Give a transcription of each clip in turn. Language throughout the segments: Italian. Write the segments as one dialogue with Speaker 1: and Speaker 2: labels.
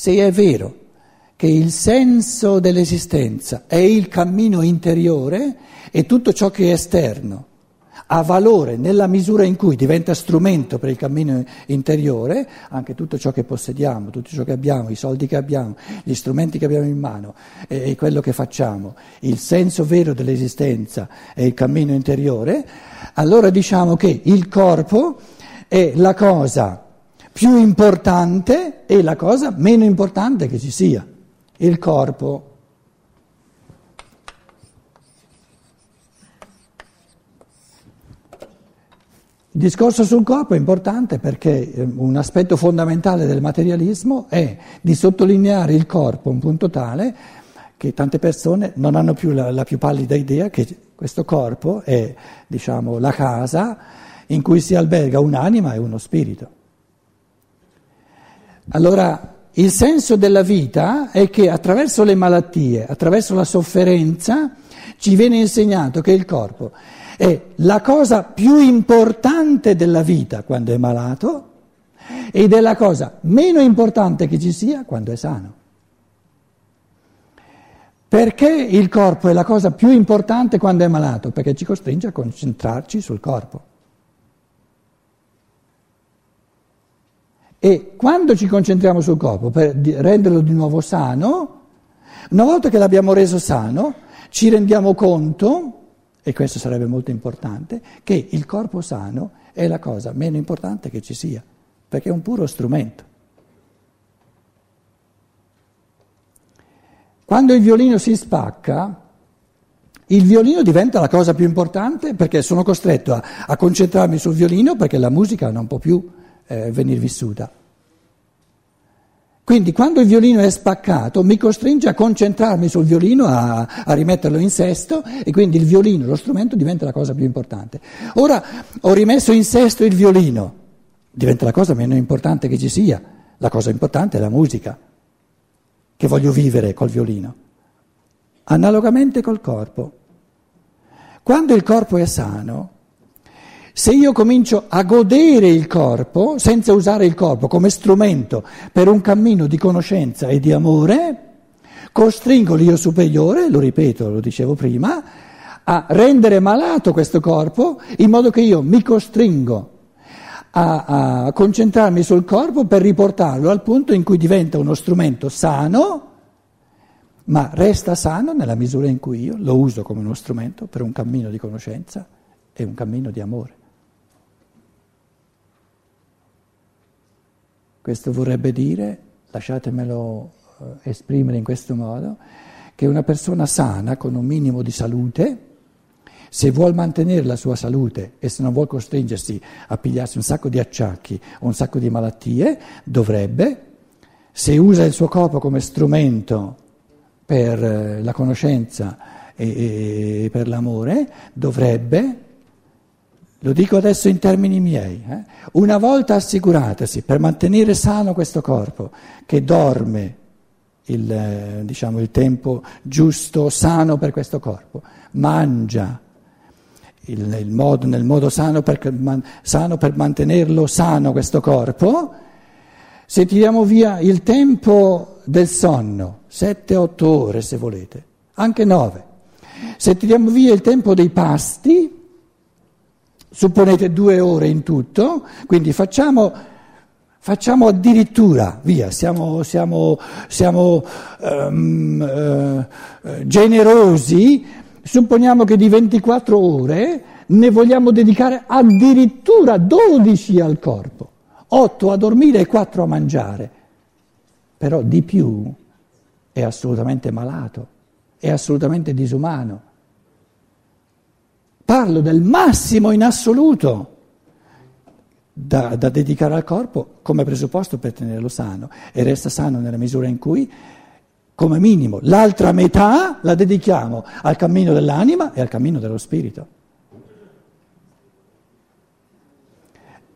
Speaker 1: se è vero che il senso dell'esistenza è il cammino interiore e tutto ciò che è esterno ha valore nella misura in cui diventa strumento per il cammino interiore, anche tutto ciò che possediamo, tutto ciò che abbiamo, i soldi che abbiamo, gli strumenti che abbiamo in mano e, quello che facciamo, il senso vero dell'esistenza è il cammino interiore, allora diciamo che il corpo è la cosa più importante e la cosa meno importante che ci sia il corpo. Il discorso sul corpo è importante perché eh, un aspetto fondamentale del materialismo è di sottolineare il corpo a un punto tale che tante persone non hanno più la, la più pallida idea che questo corpo è diciamo, la casa in cui si alberga un'anima e uno spirito. Allora il senso della vita è che attraverso le malattie, attraverso la sofferenza, ci viene insegnato che il corpo è la cosa più importante della vita quando è malato ed è la cosa meno importante che ci sia quando è sano. Perché il corpo è la cosa più importante quando è malato? Perché ci costringe a concentrarci sul corpo. E quando ci concentriamo sul corpo per renderlo di nuovo sano, una volta che l'abbiamo reso sano, ci rendiamo conto, e questo sarebbe molto importante, che il corpo sano è la cosa meno importante che ci sia, perché è un puro strumento. Quando il violino si spacca, il violino diventa la cosa più importante perché sono costretto a, a concentrarmi sul violino perché la musica non può più eh, venire vissuta. Quindi quando il violino è spaccato mi costringe a concentrarmi sul violino, a, a, rimetterlo in sesto e quindi il violino, lo strumento, diventa la cosa più importante. Ora ho rimesso in sesto il violino, diventa la cosa meno importante che ci sia, la cosa importante è la musica, che voglio vivere col violino. Analogamente col corpo. Quando il corpo è sano, se io comincio a godere il corpo, senza usare il corpo come strumento per un cammino di conoscenza e di amore, costringo l'io superiore, lo ripeto, lo dicevo prima, a rendere malato questo corpo in modo che io mi costringo a, a concentrarmi sul corpo per riportarlo al punto in cui diventa uno strumento sano, ma resta sano nella misura in cui io lo uso come uno strumento per un cammino di conoscenza e un cammino di amore. Questo vorrebbe dire, lasciatemelo eh, esprimere in questo modo, che una persona sana, con un minimo di salute, se vuol mantenere la sua salute e se non vuol costringersi a pigliarsi un sacco di acciacchi o un sacco di malattie, dovrebbe, se usa il suo corpo come strumento per eh, la conoscenza e, per l'amore, dovrebbe lo dico adesso in termini miei, eh? una volta assicuratasi per mantenere sano questo corpo che dorme il, eh, diciamo, il tempo giusto, sano per questo corpo, mangia il, il modo, nel modo sano per, man, sano per mantenerlo sano questo corpo, se tiriamo via il tempo del sonno, 7-8 ore se volete, anche 9, se tiriamo via il tempo dei pasti, supponete due ore in tutto, quindi facciamo, facciamo addirittura, via, siamo, siamo, siamo um, uh, generosi, supponiamo che di 24 ore ne vogliamo dedicare addirittura 12 al corpo, 8 a dormire e 4 a mangiare, però di più è assolutamente malato, è assolutamente disumano. Parlo del massimo in assoluto da, da, dedicare al corpo come presupposto per tenerlo sano e resta sano nella misura in cui, come minimo, l'altra metà la dedichiamo al cammino dell'anima e al cammino dello spirito.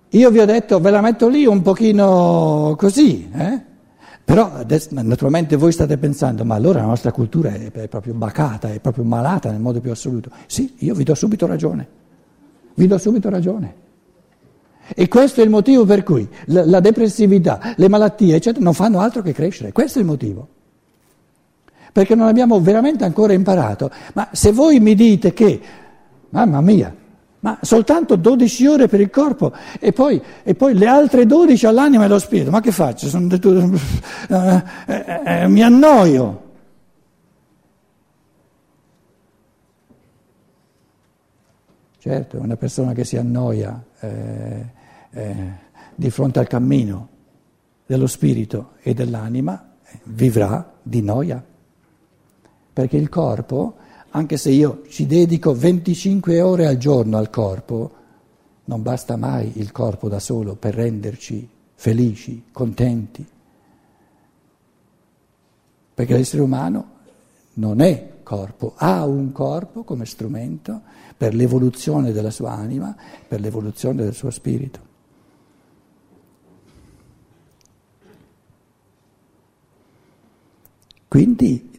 Speaker 1: Io vi ho detto, ve la metto lì un pochino così, eh? Però naturalmente voi state pensando, ma allora la nostra cultura è, è proprio bacata, è proprio malata nel modo più assoluto. Sì, io vi do subito ragione, vi do subito ragione. E questo è il motivo per cui la, la depressività, le malattie, eccetera, non fanno altro che crescere. Questo è il motivo. Perché non abbiamo veramente ancora imparato. Ma se voi mi dite che, mamma mia, ma soltanto 12 ore per il corpo e poi, e poi le altre 12 all'anima e allo spirito, ma che faccio? Sono, eh, eh, eh, mi annoio. Certo, una persona che si annoia eh, eh, di fronte al cammino dello spirito e dell'anima eh, vivrà di noia, perché il corpo, anche se io ci dedico 25 ore al giorno al corpo, non basta mai il corpo da solo per renderci felici, contenti, perché l'essere umano non è corpo, ha un corpo come strumento per l'evoluzione della sua anima, per l'evoluzione del suo spirito. Quindi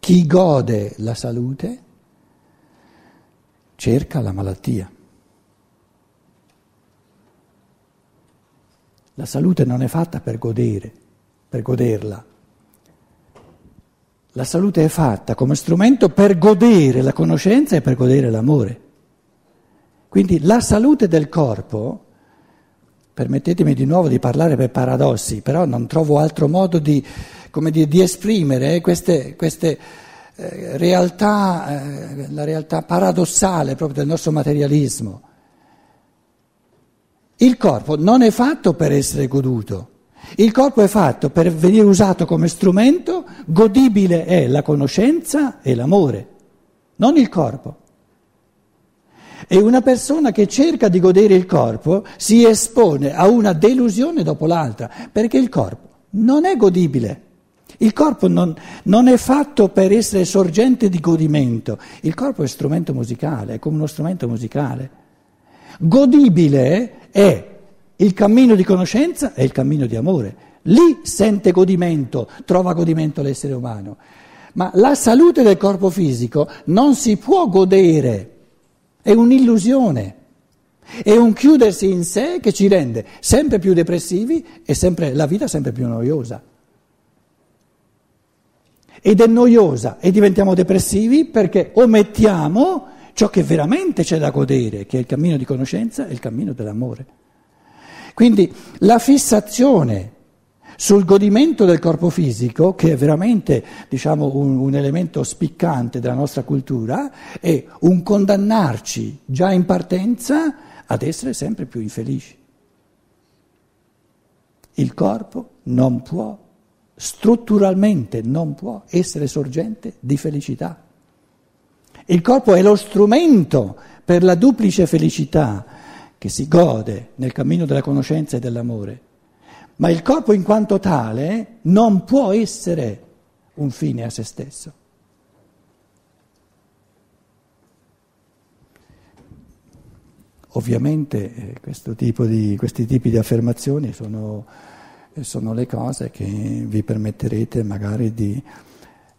Speaker 1: chi gode la salute cerca la malattia. La salute non è fatta per godere, per goderla. La salute è fatta come strumento per godere la conoscenza e per godere l'amore. Quindi la salute del corpo, permettetemi di nuovo di parlare per paradossi, però non trovo altro modo di, dire, di esprimere queste, queste eh, realtà, eh, la realtà paradossale proprio del nostro materialismo. Il corpo non è fatto per essere goduto. Il corpo è fatto per venire usato come strumento, godibile è la conoscenza e l'amore, non il corpo. E una persona che cerca di godere il corpo si espone a una delusione dopo l'altra, perché il corpo non è godibile. Il corpo non, non, è fatto per essere sorgente di godimento, il corpo è strumento musicale, è come uno strumento musicale. Godibile è il cammino di conoscenza è il cammino di amore. Lì sente godimento, trova godimento l'essere umano. Ma la salute del corpo fisico non si può godere, è un'illusione, è un chiudersi in sé che ci rende sempre più depressivi e sempre, la vita sempre più noiosa. Ed è noiosa e diventiamo depressivi perché omettiamo ciò che veramente c'è da godere, che è il cammino di conoscenza e il cammino dell'amore. Quindi la fissazione sul godimento del corpo fisico, che è veramente diciamo, un, un, elemento spiccante della nostra cultura, è un condannarci già in partenza ad essere sempre più infelici. Il corpo non può, strutturalmente non può essere sorgente di felicità. Il corpo è lo strumento per la duplice felicità che si gode nel cammino della conoscenza e dell'amore, ma il corpo in quanto tale non può essere un fine a se stesso. Ovviamente eh, di, questi tipi di affermazioni sono, sono, le cose che vi permetterete magari di,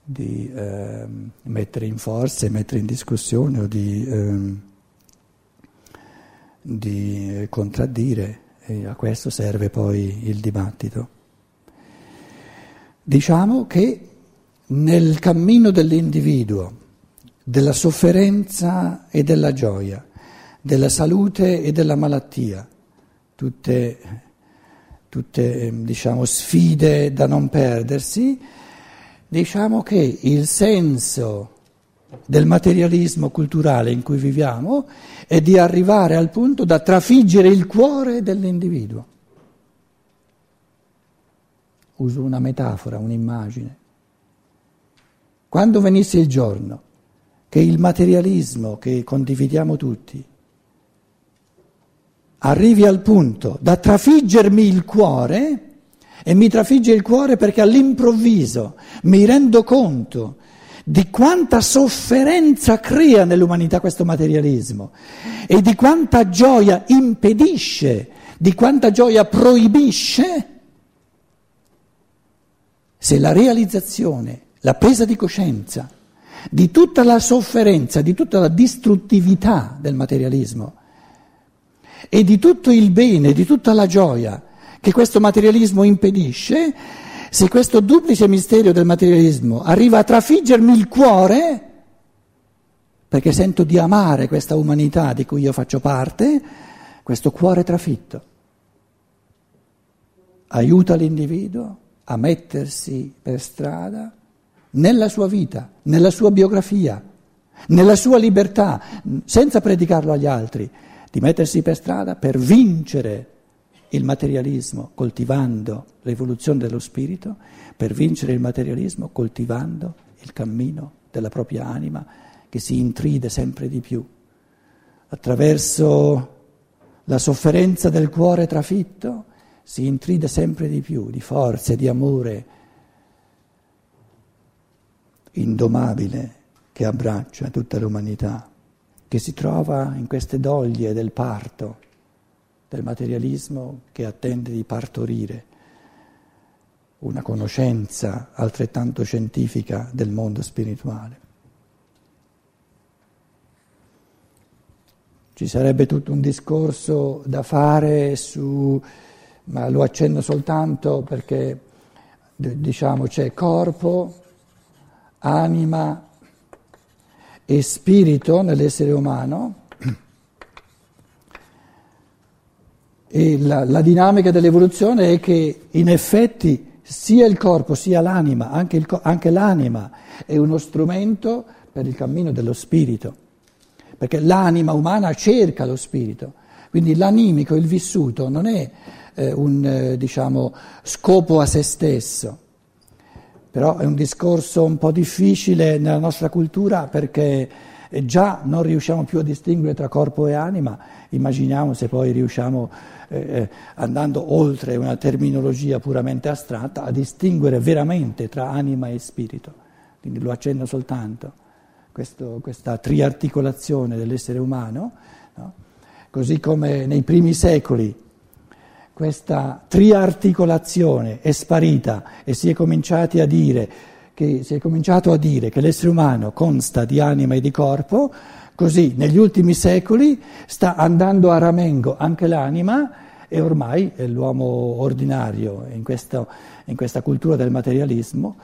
Speaker 1: di eh, mettere in forza, mettere in discussione o di... Eh, di contraddire e a questo serve poi il dibattito. Diciamo che nel cammino dell'individuo, della sofferenza e della gioia, della salute e della malattia, tutte, tutte diciamo, sfide da non perdersi, diciamo che il senso del materialismo culturale in cui viviamo è di arrivare al punto da trafiggere il cuore dell'individuo. Uso una metafora, un'immagine. Quando venisse il giorno che il materialismo che condividiamo tutti arrivi al punto da trafiggermi il cuore, e mi trafigge il cuore perché all'improvviso mi rendo conto di quanta sofferenza crea nell'umanità questo materialismo e di quanta gioia impedisce, di quanta gioia proibisce, se la realizzazione, la presa di coscienza di tutta la sofferenza, di tutta la distruttività del materialismo e di tutto il bene, di tutta la gioia che questo materialismo impedisce, se questo duplice mistero del materialismo arriva a trafiggermi il cuore, perché sento di amare questa umanità di cui io faccio parte, questo cuore trafitto aiuta l'individuo a mettersi per strada nella sua vita, nella sua biografia, nella sua libertà, senza predicarlo agli altri, di mettersi per strada per vincere il materialismo coltivando l'evoluzione dello spirito, per vincere il materialismo coltivando il cammino della propria anima che si intride sempre di più. Attraverso la sofferenza del cuore trafitto si intride sempre di più di forza e di amore indomabile che abbraccia tutta l'umanità, che si trova in queste doglie del parto, del materialismo che attende di partorire una conoscenza altrettanto scientifica del mondo spirituale. Ci sarebbe tutto un discorso da fare su, ma lo accenno soltanto perché diciamo c'è corpo, anima e spirito nell'essere umano e la, la dinamica dell'evoluzione è che in effetti sia il corpo sia l'anima, anche, il, anche l'anima è uno strumento per il cammino dello spirito, perché l'anima umana cerca lo spirito, quindi l'animico, il vissuto non è eh, un eh, diciamo, scopo a se stesso, però è un discorso un po' difficile nella nostra cultura perché già non riusciamo più a distinguere tra corpo e anima, immaginiamo se poi riusciamo, eh, eh, andando oltre una terminologia puramente astratta, a distinguere veramente tra anima e spirito. Quindi lo accenno soltanto, questo, questa triarticolazione dell'essere umano, no? così come nei primi secoli questa triarticolazione è sparita e si è cominciati a dire che si è cominciato a dire che l'essere umano consta di anima e di corpo, così negli ultimi secoli sta andando a ramengo anche l'anima e ormai l'uomo ordinario in, questo, in questa cultura del materialismo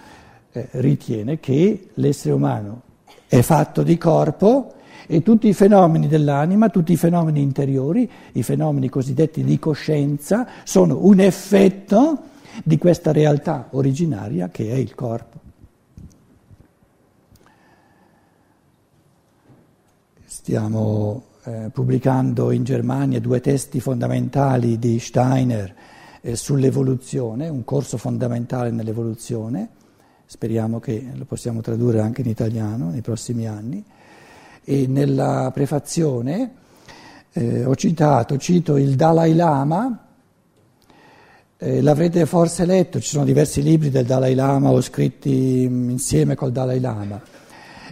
Speaker 1: eh, ritiene che l'essere umano è fatto di corpo e tutti i fenomeni dell'anima, tutti i fenomeni interiori, i fenomeni cosiddetti di coscienza, sono un effetto di questa realtà originaria che è il corpo. Stiamo eh, pubblicando in Germania due testi fondamentali di Steiner eh, sull'evoluzione, un corso fondamentale nell'evoluzione, speriamo che lo possiamo tradurre anche in italiano nei prossimi anni. E nella prefazione eh, ho citato, cito il Dalai Lama, eh, l'avrete forse letto, ci sono diversi libri del Dalai Lama o scritti insieme col Dalai Lama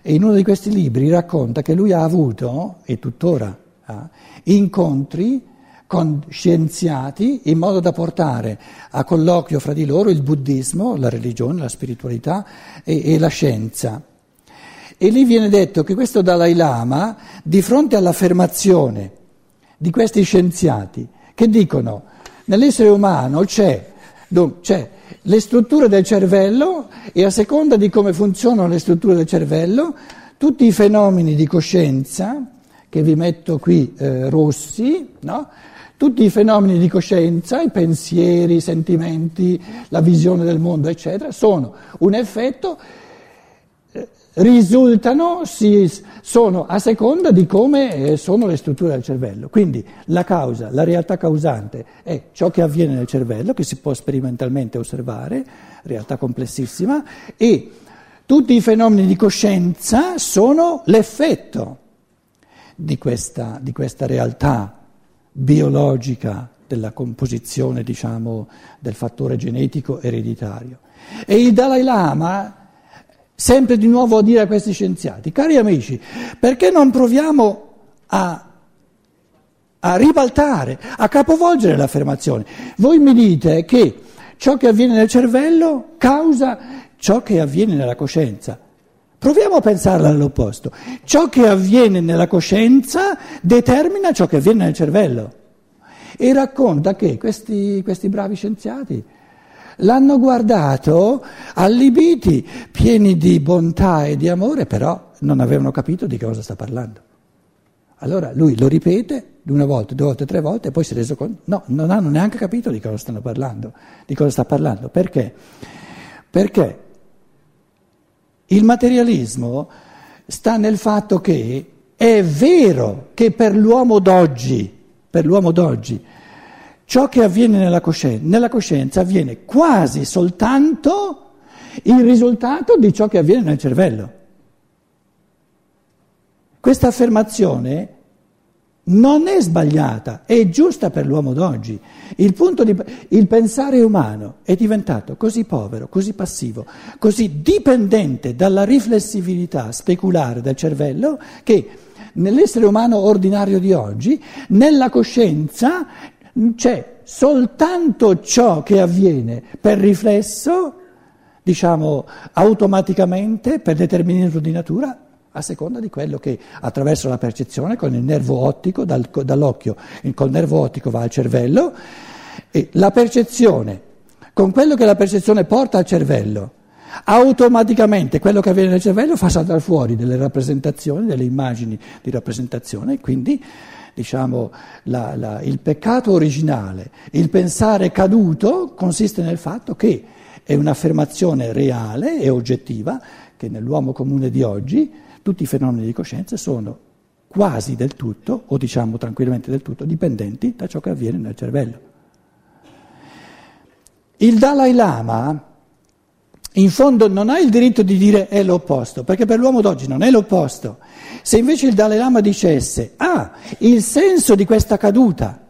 Speaker 1: e in uno di questi libri racconta che lui ha avuto, e tuttora ha, incontri con scienziati in modo da portare a colloquio fra di loro il buddismo, la religione, la spiritualità e, e la scienza. E lì viene detto che questo Dalai Lama, di fronte all'affermazione di questi scienziati che dicono nell'essere umano c'è, c'è le strutture del cervello e a seconda di come funzionano le strutture del cervello, tutti i fenomeni di coscienza, che vi metto qui eh, rossi, no? tutti i fenomeni di coscienza, i pensieri, i sentimenti, la visione del mondo, eccetera, sono un effetto risultano, si, sono a seconda di come eh, sono le strutture del cervello. Quindi la causa, la realtà causante è ciò che avviene nel cervello, che si può sperimentalmente osservare, realtà complessissima, e tutti i fenomeni di coscienza sono l'effetto di questa, di questa realtà biologica della composizione, diciamo, del fattore genetico ereditario. E il Dalai Lama sempre di nuovo a dire a questi scienziati, cari amici, perché non proviamo a, a ribaltare, a capovolgere l'affermazione? Voi mi dite che ciò che avviene nel cervello causa ciò che avviene nella coscienza. Proviamo a pensarla all'opposto. Ciò che avviene nella coscienza determina ciò che avviene nel cervello. e racconta che questi, questi bravi scienziati l'hanno guardato allibiti, pieni di bontà e di amore, però non avevano capito di cosa sta parlando. Allora lui lo ripete una volta, due volte, tre volte e poi si è reso conto, no, non hanno neanche capito di cosa stanno parlando, di cosa sta parlando. Perché? Perché il materialismo sta nel fatto che è vero che per l'uomo d'oggi, per l'uomo d'oggi, ciò che avviene nella coscienza, nella coscienza avviene quasi soltanto il risultato di ciò che avviene nel cervello. Questa affermazione non è sbagliata, è giusta per l'uomo d'oggi. Il, di, il, pensare umano è diventato così povero, così passivo, così dipendente dalla riflessibilità speculare del cervello che nell'essere umano ordinario di oggi, nella coscienza c'è soltanto ciò che avviene per riflesso, diciamo automaticamente, per determinismo di natura, a seconda di quello che attraverso la percezione con il nervo ottico, dal, dall'occhio, col nervo ottico va al cervello, e la percezione, con quello che la percezione porta al cervello, automaticamente quello che avviene nel cervello fa saltare fuori delle rappresentazioni, delle immagini di rappresentazione, quindi diciamo, la, la, il peccato originale, il pensare caduto consiste nel fatto che è un'affermazione reale e oggettiva che nell'uomo comune di oggi tutti i fenomeni di coscienza sono quasi del tutto, o diciamo tranquillamente del tutto, dipendenti da ciò che avviene nel cervello. Il Dalai Lama in fondo non ha il diritto di dire è l'opposto, perché per l'uomo d'oggi non è l'opposto. Se invece il Dalai Lama dicesse, ah, il senso di questa caduta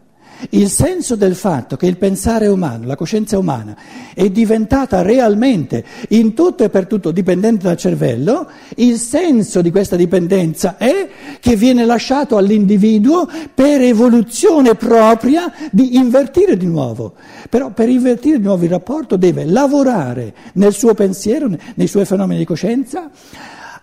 Speaker 1: il senso del fatto che il pensare umano, la coscienza umana è diventata realmente in tutto e per tutto dipendente dal cervello, il senso di questa dipendenza è che viene lasciato all'individuo per evoluzione propria di invertire di nuovo. Però per invertire di nuovo il rapporto deve lavorare nel suo pensiero, nei suoi fenomeni di coscienza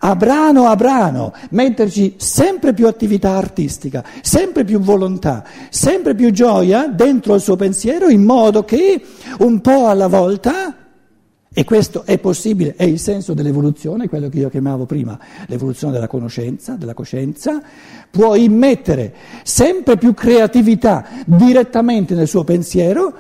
Speaker 1: a brano a brano, metterci sempre più attività artistica, sempre più volontà, sempre più gioia dentro il suo pensiero in modo che un po' alla volta, e questo è possibile, è il senso dell'evoluzione, quello che io chiamavo prima l'evoluzione della conoscenza, della coscienza, può immettere sempre più creatività direttamente nel suo pensiero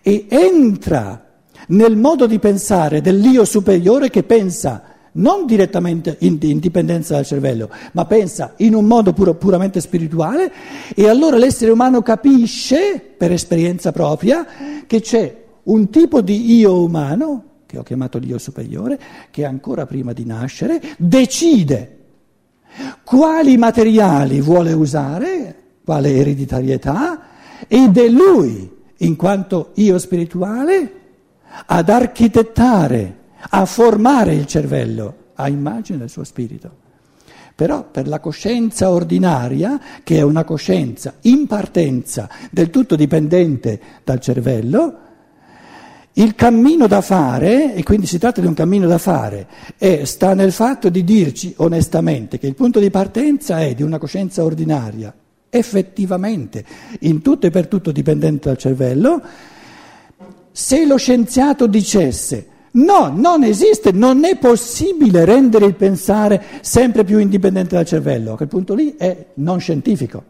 Speaker 1: e entra nel modo di pensare dell'io superiore che pensa non direttamente in, in, dipendenza dal cervello, ma pensa in un modo puro, puramente spirituale e allora l'essere umano capisce, per esperienza propria, che c'è un tipo di io umano, che ho chiamato l'io superiore, che ancora prima di nascere decide quali materiali vuole usare, quale ereditarietà, ed è lui, in quanto io spirituale, ad architettare a formare il cervello a immagine del suo spirito. Però per la coscienza ordinaria, che è una coscienza in partenza del tutto dipendente dal cervello, il cammino da fare, e quindi si tratta di un cammino da fare, è, sta nel fatto di dirci onestamente che il punto di partenza è di una coscienza ordinaria, effettivamente in tutto e per tutto dipendente dal cervello. Se lo scienziato dicesse No, non esiste, non è possibile rendere il pensare sempre più indipendente dal cervello. A quel punto lì è non scientifico.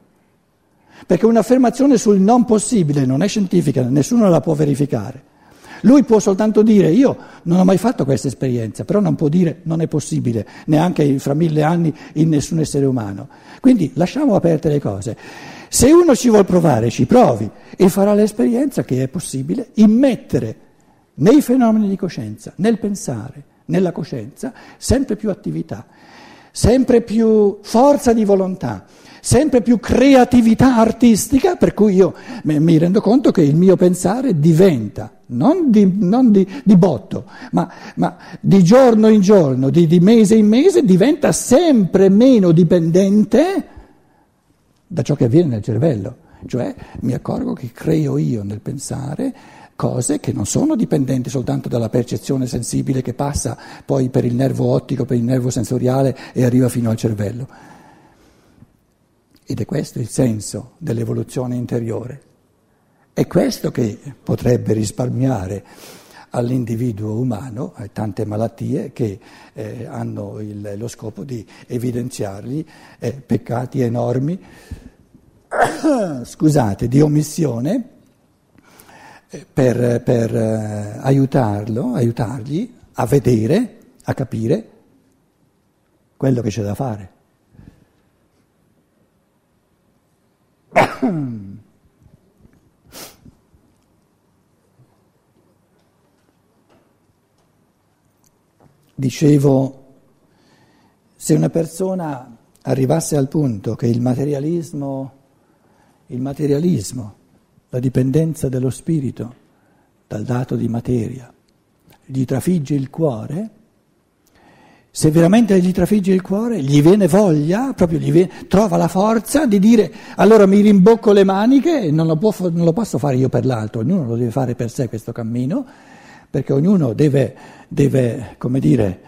Speaker 1: Perché un'affermazione sul non possibile non è scientifica, nessuno la può verificare. Lui può soltanto dire io non ho mai fatto questa esperienza, però non può dire non è possibile, neanche fra mille anni in nessun essere umano. Quindi lasciamo aperte le cose. Se uno ci vuole provare, ci provi e farà l'esperienza che è possibile immettere nei fenomeni di coscienza, nel pensare, nella coscienza, sempre più attività, sempre più forza di volontà, sempre più creatività artistica, per cui io mi rendo conto che il mio pensare diventa, non di, non di, di botto, ma, ma, di giorno in giorno, di, di mese in mese, diventa sempre meno dipendente da ciò che avviene nel cervello. Cioè mi accorgo che creo io nel pensare cose che non sono dipendenti soltanto dalla percezione sensibile che passa poi per il nervo ottico, per il nervo sensoriale e arriva fino al cervello. Ed è questo il senso dell'evoluzione interiore. È questo che potrebbe risparmiare all'individuo umano tante malattie che eh, hanno il, lo scopo di evidenziargli eh, peccati enormi, scusate, di omissione per, per eh, aiutarlo, aiutargli a vedere, a capire quello che c'è da fare. Dicevo, se una persona arrivasse al punto che il materialismo, il materialismo, la dipendenza dello spirito dal dato di materia, gli trafigge il cuore, se veramente gli trafigge il cuore, gli viene voglia, proprio gli viene, trova la forza di dire allora mi rimbocco le maniche non lo, può, non lo, posso fare io per l'altro, ognuno lo deve fare per sé questo cammino, perché ognuno deve, deve come dire,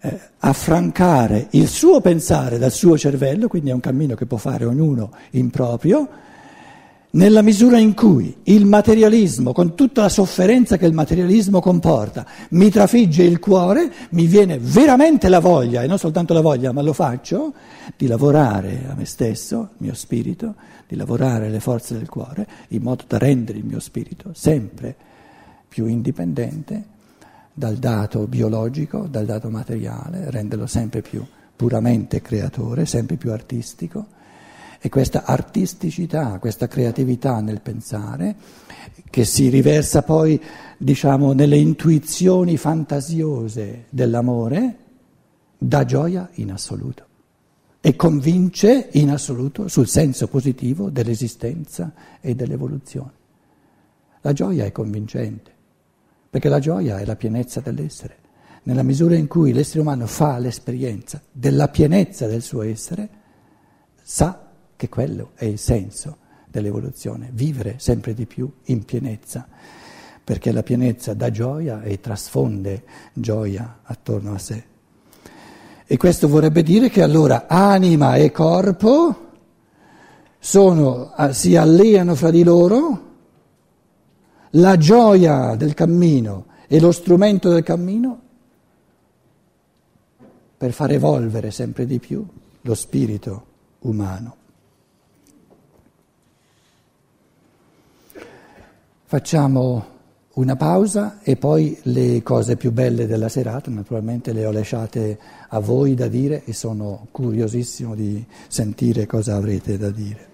Speaker 1: eh, affrancare il suo pensare dal suo cervello, quindi è un cammino che può fare ognuno in proprio nella misura in cui il materialismo, con tutta la sofferenza che il materialismo comporta, mi trafigge il cuore, mi viene veramente la voglia, e non soltanto la voglia, ma lo faccio, di lavorare a me stesso, il mio spirito, di lavorare le forze del cuore, in modo da rendere il mio spirito sempre più indipendente dal dato biologico, dal dato materiale, renderlo sempre più puramente creatore, sempre più artistico e questa artisticità, questa creatività nel pensare, che si riversa poi, diciamo, nelle intuizioni fantasiose dell'amore, dà gioia in assoluto e convince in assoluto sul senso positivo dell'esistenza e dell'evoluzione. La gioia è convincente, perché la gioia è la pienezza dell'essere. Nella misura in cui l'essere umano fa l'esperienza della pienezza del suo essere, sa che quello è il senso dell'evoluzione, vivere sempre di più in pienezza, perché la pienezza dà gioia e trasfonde gioia attorno a sé. E questo vorrebbe dire che allora anima e corpo sono, si alleano fra di loro, la gioia del cammino e lo strumento del cammino per far evolvere sempre di più lo spirito umano. Facciamo una pausa e poi le cose più belle della serata, naturalmente le ho lasciate a voi da dire e sono curiosissimo di sentire cosa avrete da dire.